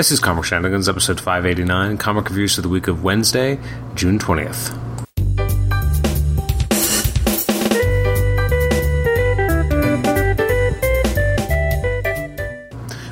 This is Comic Shenanigans, episode 589, comic reviews for the week of Wednesday, June 20th.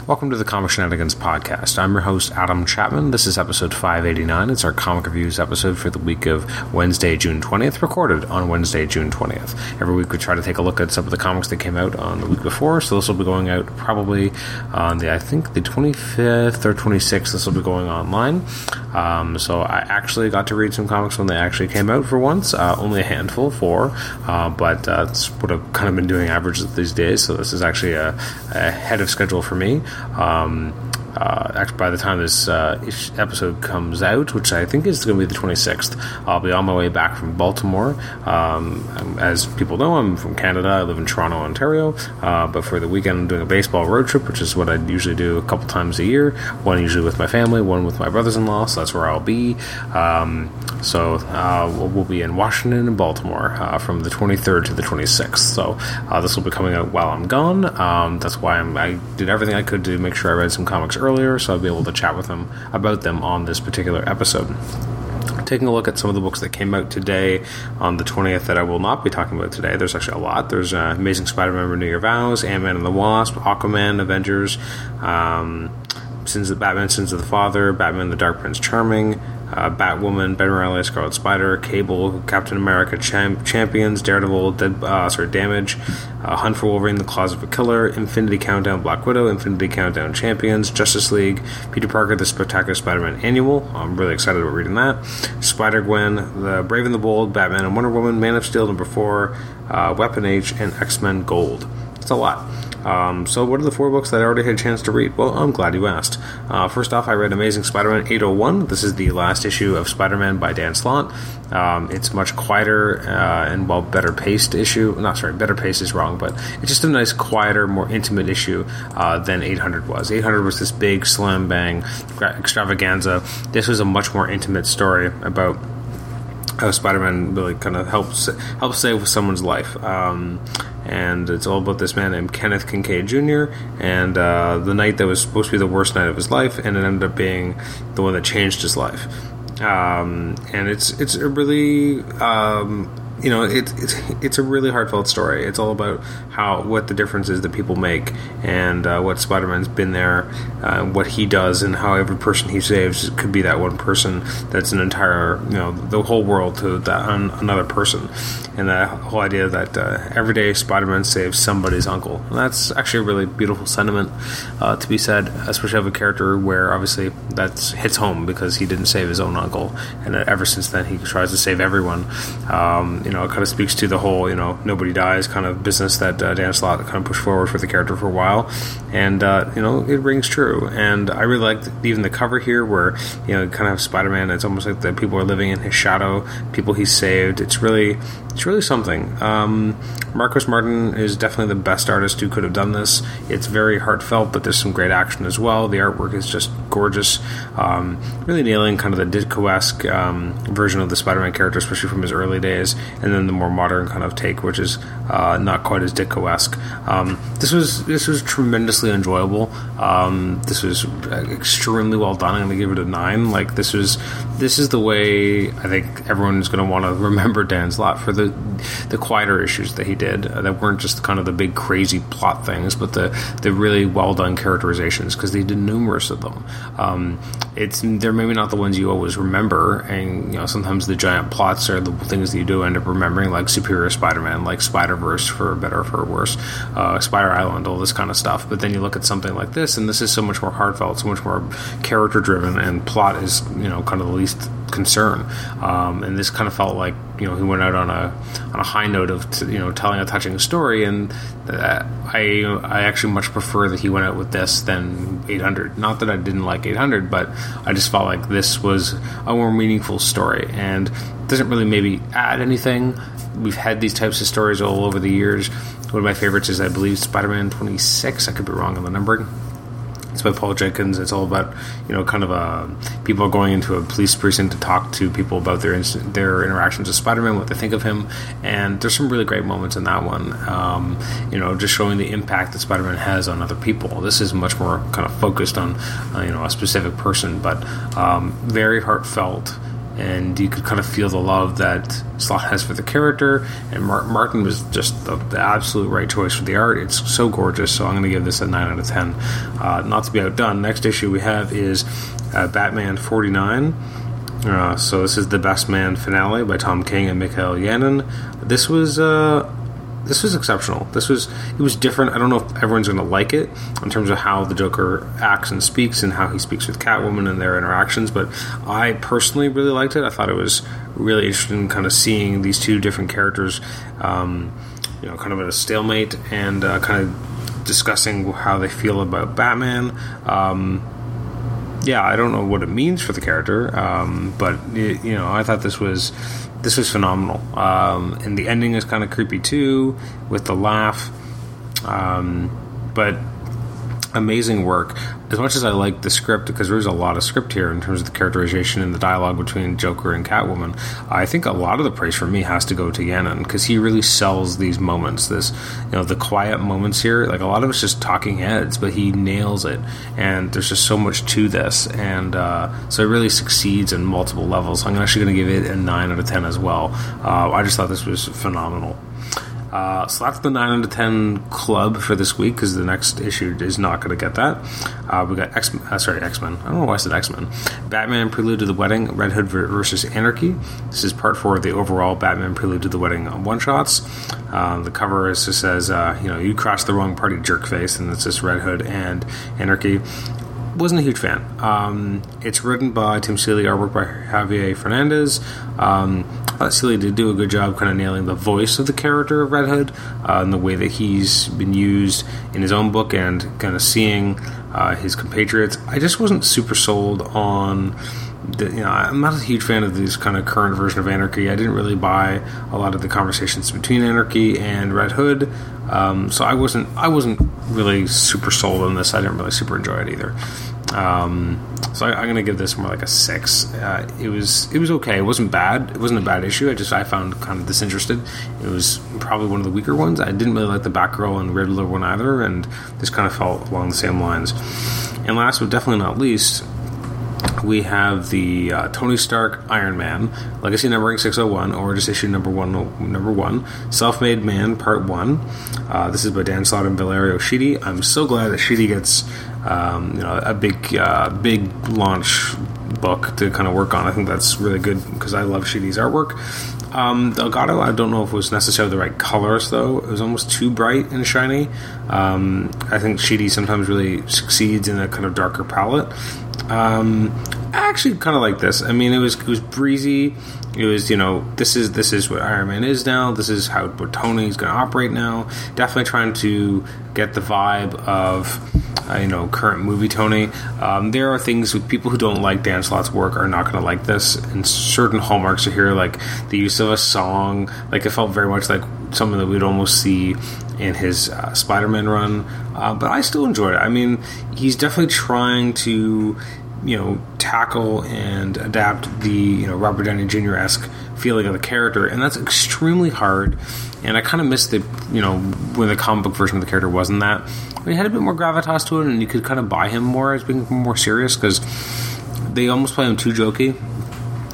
Welcome to the Comic Shenanigans podcast. I'm your host, Adam Chapman. This is episode 589. It's our comic reviews episode for the week of Wednesday, June 20th, recorded on Wednesday, June 20th. Every week we try to take a look at some of the comics that came out on the week before, so this will be going out probably on the, I think, the 25th or 26th. This will be going online. Um, so I actually got to read some comics when they actually came out for once. Uh, only a handful, four, uh, but uh, that's what I've kind of been doing averages these days, so this is actually a, a head of schedule for me. Um, uh, actually, by the time this uh, episode comes out, which I think is going to be the 26th, I'll be on my way back from Baltimore. Um, as people know, I'm from Canada. I live in Toronto, Ontario. Uh, but for the weekend, I'm doing a baseball road trip, which is what I usually do a couple times a year. One usually with my family, one with my brothers-in-law. So that's where I'll be. Um, so uh, we'll be in Washington and Baltimore uh, from the 23rd to the 26th. So uh, this will be coming out while I'm gone. Um, that's why I'm, I did everything I could to make sure I read some comics earlier, so I'll be able to chat with them about them on this particular episode taking a look at some of the books that came out today on the 20th that I will not be talking about today. There's actually a lot. There's uh, Amazing Spider-Man Renew Your Vows, Ant-Man and the Wasp, Aquaman, Avengers, um, Sins of the Batman, Sins of the Father, Batman the Dark Prince Charming, uh, Batwoman, Ben Reilly, Scarlet Spider, Cable, Captain America, Champ- Champions, Daredevil, Dead, uh, sorry, Damage, uh, Hunt for Wolverine, The Claws of a Killer, Infinity Countdown, Black Widow, Infinity Countdown Champions, Justice League, Peter Parker, The Spectacular Spider-Man Annual. I'm really excited about reading that. Spider Gwen, The Brave and the Bold, Batman and Wonder Woman, Man of Steel number four, uh, Weapon H, and X Men Gold. It's a lot. Um, so, what are the four books that I already had a chance to read? Well, I'm glad you asked. Uh, first off, I read Amazing Spider Man 801. This is the last issue of Spider Man by Dan Slott. Um, it's much quieter uh, and, well, better paced issue. Not sorry, better paced is wrong, but it's just a nice, quieter, more intimate issue uh, than 800 was. 800 was this big, slam bang extravaganza. This was a much more intimate story about how Spider-Man really kind of helps helps save someone's life. Um, and it's all about this man named Kenneth Kincaid Jr. and uh, the night that was supposed to be the worst night of his life, and it ended up being the one that changed his life. Um, and it's it's a really um, you know it, it's it's a really heartfelt story. It's all about how what the differences that people make and uh, what Spider-Man's been there, uh, what he does, and how every person he saves could be that one person that's an entire you know the whole world to that another person, and that whole idea that uh, every day Spider-Man saves somebody's uncle. And that's actually a really beautiful sentiment uh, to be said, especially of a character where obviously that hits home because he didn't save his own uncle, and ever since then he tries to save everyone. Um, you know, it kind of speaks to the whole, you know, nobody dies kind of business that uh, Dan Slott kind of pushed forward for the character for a while, and uh, you know, it rings true. And I really liked even the cover here, where you know, kind of Spider-Man. It's almost like the people are living in his shadow, people he saved. It's really, it's really something. Um, Marcos Martin is definitely the best artist who could have done this. It's very heartfelt, but there's some great action as well. The artwork is just gorgeous, um, really nailing kind of the Ditko-esque um, version of the Spider-Man character, especially from his early days, and then the more modern kind of take, which is uh, not quite as Ditko-esque. Um, this was this was tremendously enjoyable. Um, this was extremely well done. I'm going to give it a nine. Like this was this is the way I think everyone's going to want to remember Dan Slott for the the quieter issues that he did uh, that weren't just kind of the big crazy plot things, but the the really well done characterizations because they did numerous of them. Um, it's they're maybe not the ones you always remember, and you know sometimes the giant plots are the things that you do end up remembering, like Superior Spider-Man, like Spider Verse for better or for worse, uh, Spider Island, all this kind of stuff. But then you look at something like this, and this is so much more heartfelt, so much more character driven, and plot is you know kind of the least concern. Um, and this kind of felt like you know he went out on a on a high note of t- you know telling a touching story, and uh, I I actually much prefer that he went out with this than 800. Not that I didn't like 800, but I just felt like this was a more meaningful story and doesn't really maybe add anything. We've had these types of stories all over the years. One of my favorites is I believe Spider-Man 26. I could be wrong on the numbering It's by Paul Jenkins. It's all about you know kind of a people are going into a police precinct to talk to people about their their interactions with Spider-Man, what they think of him, and there's some really great moments in that one. Um, you know, just showing the impact that Spider-Man has on other people. This is much more kind of focused on uh, you know a specific person, but um, very heartfelt and you could kind of feel the love that Slott has for the character. And Martin was just the, the, absolute right choice for the art. It's so gorgeous. So I'm going to give this a nine out of ten. Uh, not to be outdone. Next issue we have is uh, Batman 49. Uh, so this is the Best Man finale by Tom King and Michael Yannon. This was uh, this was exceptional. This was it was different. I don't know if everyone's going to like it in terms of how the Joker acts and speaks and how he speaks with Catwoman and their interactions, but I personally really liked it. I thought it was really interesting, kind of seeing these two different characters, um, you know, kind of at a stalemate and uh, kind of discussing how they feel about Batman. Um, yeah, I don't know what it means for the character, um, but you know, I thought this was this was phenomenal. Um, and the ending is kind of creepy too, with the laugh. Um, but amazing work. As much as I like the script, because there's a lot of script here in terms of the characterization and the dialogue between Joker and Catwoman, I think a lot of the praise for me has to go to Yannon because he really sells these moments. This, you know, the quiet moments here. Like a lot of it's just talking heads, but he nails it, and there's just so much to this, and uh, so it really succeeds in multiple levels. I'm actually going to give it a nine out of ten as well. Uh, I just thought this was phenomenal. Uh, so that's the 9 out of 10 club for this week because the next issue is not going to get that. Uh, we got X, uh, sorry, X Men. I don't know why I said X Men. Batman Prelude to the Wedding, Red Hood versus Anarchy. This is part four of the overall Batman Prelude to the Wedding one shots. Uh, the cover just says, uh, you know, you crossed the wrong party, jerkface, and it's just Red Hood and Anarchy wasn't a huge fan. Um, it's written by Tim Seeley, artwork by Javier Fernandez. Um, uh, Seeley did do a good job kind of nailing the voice of the character of Red Hood uh, and the way that he's been used in his own book and kind of seeing uh, his compatriots. I just wasn't super sold on. The, you know, I'm not a huge fan of this kind of current version of Anarchy. I didn't really buy a lot of the conversations between Anarchy and Red Hood, um, so I wasn't I wasn't really super sold on this. I didn't really super enjoy it either. Um, so I, am going to give this more like a six. Uh, it was it was okay. It wasn't bad. It wasn't a bad issue. I just I found kind of disinterested. It was probably one of the weaker ones. I didn't really like the Batgirl and Riddler one either, and this kind of felt along the same lines. And last but definitely not least, we have the uh, Tony Stark Iron Man Legacy numbering 601 or just issue number one number one Self-Made Man Part 1 uh, this is by Dan Slott and Valerio Schiti I'm so glad that Schiti gets um, you know a big uh, big launch book to kind of work on. I think that's really good because I love Schiti's artwork. Um, Delgado, I don't know if it was necessarily the right colors, though. It was almost too bright and shiny. Um, I think Schiti sometimes really succeeds in a kind of darker palette. Um, I actually kind of like this. I mean, it was it was breezy. It was you know this is this is what Iron Man is now. This is how what Tony's going to operate now. Definitely trying to get the vibe of uh, you know current movie Tony. Um, there are things with people who don't like Dan Slott's work are not going to like this, and certain hallmarks are here, like the use of a song. Like it felt very much like something that we'd almost see in his uh, Spider-Man run. Uh, but I still enjoyed it. I mean, he's definitely trying to you know tackle and adapt the you know Robert Downey Jr. esque feeling of the character, and that's extremely hard. And I kind of missed it, you know, when the comic book version of the character wasn't that. He had a bit more gravitas to it, and you could kind of buy him more as being more serious because they almost play him too jokey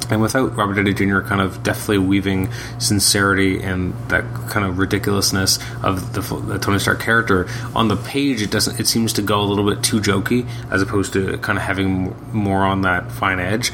and without Robert Downey Jr. kind of deftly weaving sincerity and that kind of ridiculousness of the, the, Tony Stark character on the page, it doesn't. It seems to go a little bit too jokey as opposed to kind of having more on that fine edge.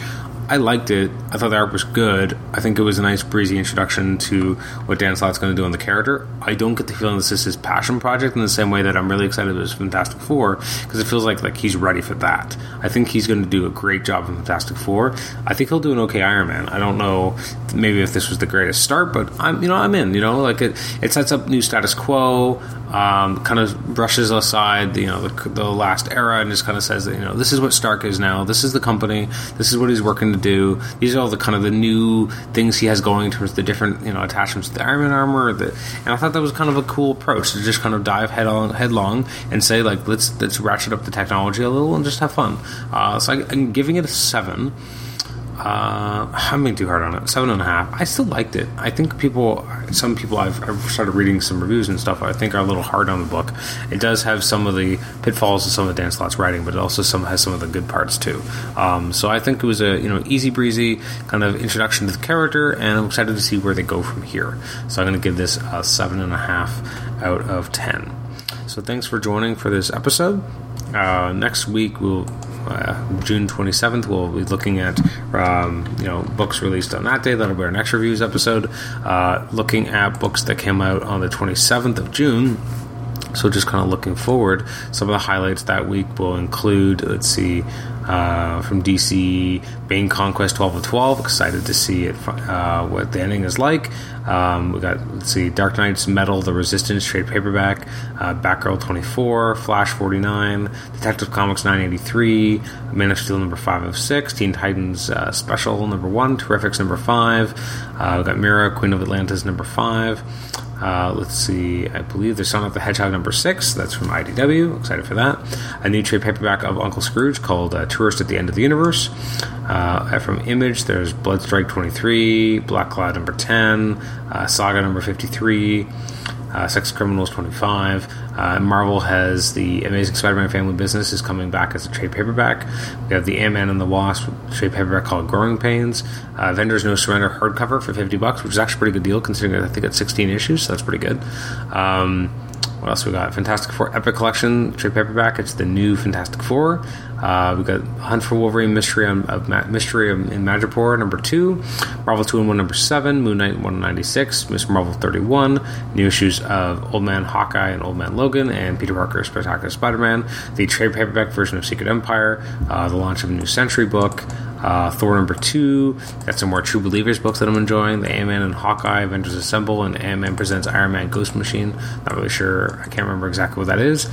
I liked it. I thought the art was good. I think it was a nice breezy introduction to what Dan Slott's going to do on the character. I don't get the feeling this is his passion project in the same way that I'm really excited about Fantastic Four because it feels like like he's ready for that. I think he's going to do a great job in Fantastic Four. I think he'll do an okay Iron Man. I don't know maybe if this was the greatest start, but I'm you know I'm in. You know like it it sets up new status quo. Um, kind of brushes aside you know the, the, last era and just kind of says that you know this is what Stark is now. This is the company. This is what he's working to do. These are all the kind of the new things he has going in terms of the different you know attachments to the Iron Man armor. The, and I thought that was kind of a cool approach to just kind of dive head on headlong and say like let's let's ratchet up the technology a little and just have fun. Uh, so I, I'm giving it a seven. Uh, I'm being too hard on it. Seven and a half. I still liked it. I think people, some people I've, I've, started reading some reviews and stuff. I think are a little hard on the book. It does have some of the pitfalls of some of the Dan Slott's writing, but it also some has some of the good parts too. Um, so I think it was a you know easy breezy kind of introduction to the character, and I'm excited to see where they go from here. So I'm going to give this a seven and a half out of ten. So thanks for joining for this episode. Uh, next week we'll uh, June 27th, we'll be looking at um, you know books released on that day. That'll be our next reviews episode. Uh, looking at books that came out on the 27th of June. So just kind of looking forward. Some of the highlights that week will include. Let's see uh, from DC, Bane Conquest 12 of 12. Excited to see it, uh, what the ending is like. Um, we got, let's see, Dark Nights Metal, The Resistance, trade paperback, uh, Batgirl 24, Flash 49, Detective Comics 983, Man of Steel number 5 of 6, Teen Titans uh, Special number 1, Terrifics number 5. Uh, we got Mera, Queen of Atlantis number 5. Uh, let's see, I believe there's Sonic the Hedgehog number six. That's from IDW. Excited for that. A new trade paperback of Uncle Scrooge called uh, Tourist at the End of the Universe. Uh, from Image, there's Bloodstrike 23, Black Cloud number 10, uh, Saga number 53 uh, Sex Criminals 25. Uh, Marvel has the Amazing Spider-Man Family Business is coming back as a trade paperback. We have the Ant-Man and the Wasp trade paperback called Growing Pains. Uh, Avengers No Surrender hardcover for 50 bucks, which is actually a pretty good deal considering I think it's 16 issues, so that's pretty good. Um, what else we got? Fantastic Four Epic Collection trade paperback. It's the new Fantastic Four. Uh, we got Hunt for Wolverine Mystery of, of Ma- Mystery in Madripoor number two, Marvel two in one number seven, Moon Knight one ninety six, Ms. Marvel thirty one, new issues of Old Man Hawkeye and Old Man Logan, and Peter Parker Spectacular Spider Man, the trade paperback version of Secret Empire, uh, the launch of a new Sentry book. Uh, Thor number two. Got some more True Believers books that I'm enjoying. The Ant Man and Hawkeye Avengers Assemble and Ant Man presents Iron Man Ghost Machine. Not really sure. I can't remember exactly what that is.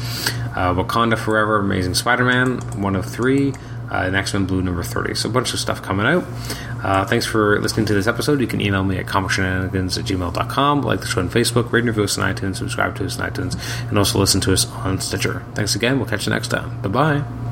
Uh, Wakanda Forever Amazing Spider Man one of three. Uh, and X Men Blue number 30. So, a bunch of stuff coming out. Uh, thanks for listening to this episode. You can email me at comicshenanigans at gmail.com, like the show on Facebook, rate and review us on iTunes, subscribe to us on iTunes, and also listen to us on Stitcher. Thanks again. We'll catch you next time. Bye bye.